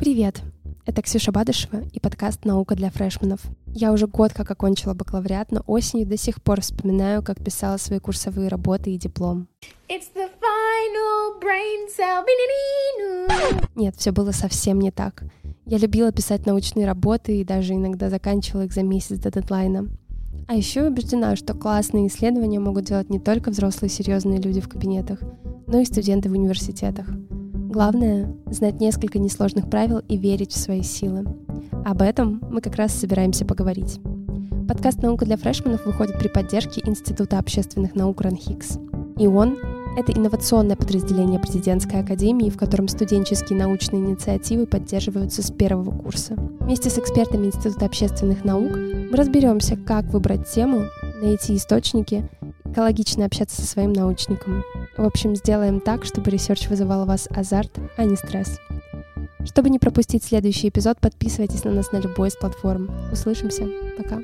Привет! Это Ксюша Бадышева и подкаст «Наука для фрешменов». Я уже год как окончила бакалавриат, но осенью до сих пор вспоминаю, как писала свои курсовые работы и диплом. Нет, все было совсем не так. Я любила писать научные работы и даже иногда заканчивала их за месяц до дедлайна. А еще убеждена, что классные исследования могут делать не только взрослые серьезные люди в кабинетах, но и студенты в университетах. Главное — знать несколько несложных правил и верить в свои силы. Об этом мы как раз собираемся поговорить. Подкаст «Наука для фрешманов» выходит при поддержке Института общественных наук РАНХИКС. И он — это инновационное подразделение президентской академии, в котором студенческие научные инициативы поддерживаются с первого курса. Вместе с экспертами Института общественных наук мы разберемся, как выбрать тему, найти источники, экологично общаться со своим научником — в общем, сделаем так, чтобы research вызывал у вас азарт, а не стресс. Чтобы не пропустить следующий эпизод, подписывайтесь на нас на любой из платформ. Услышимся. Пока.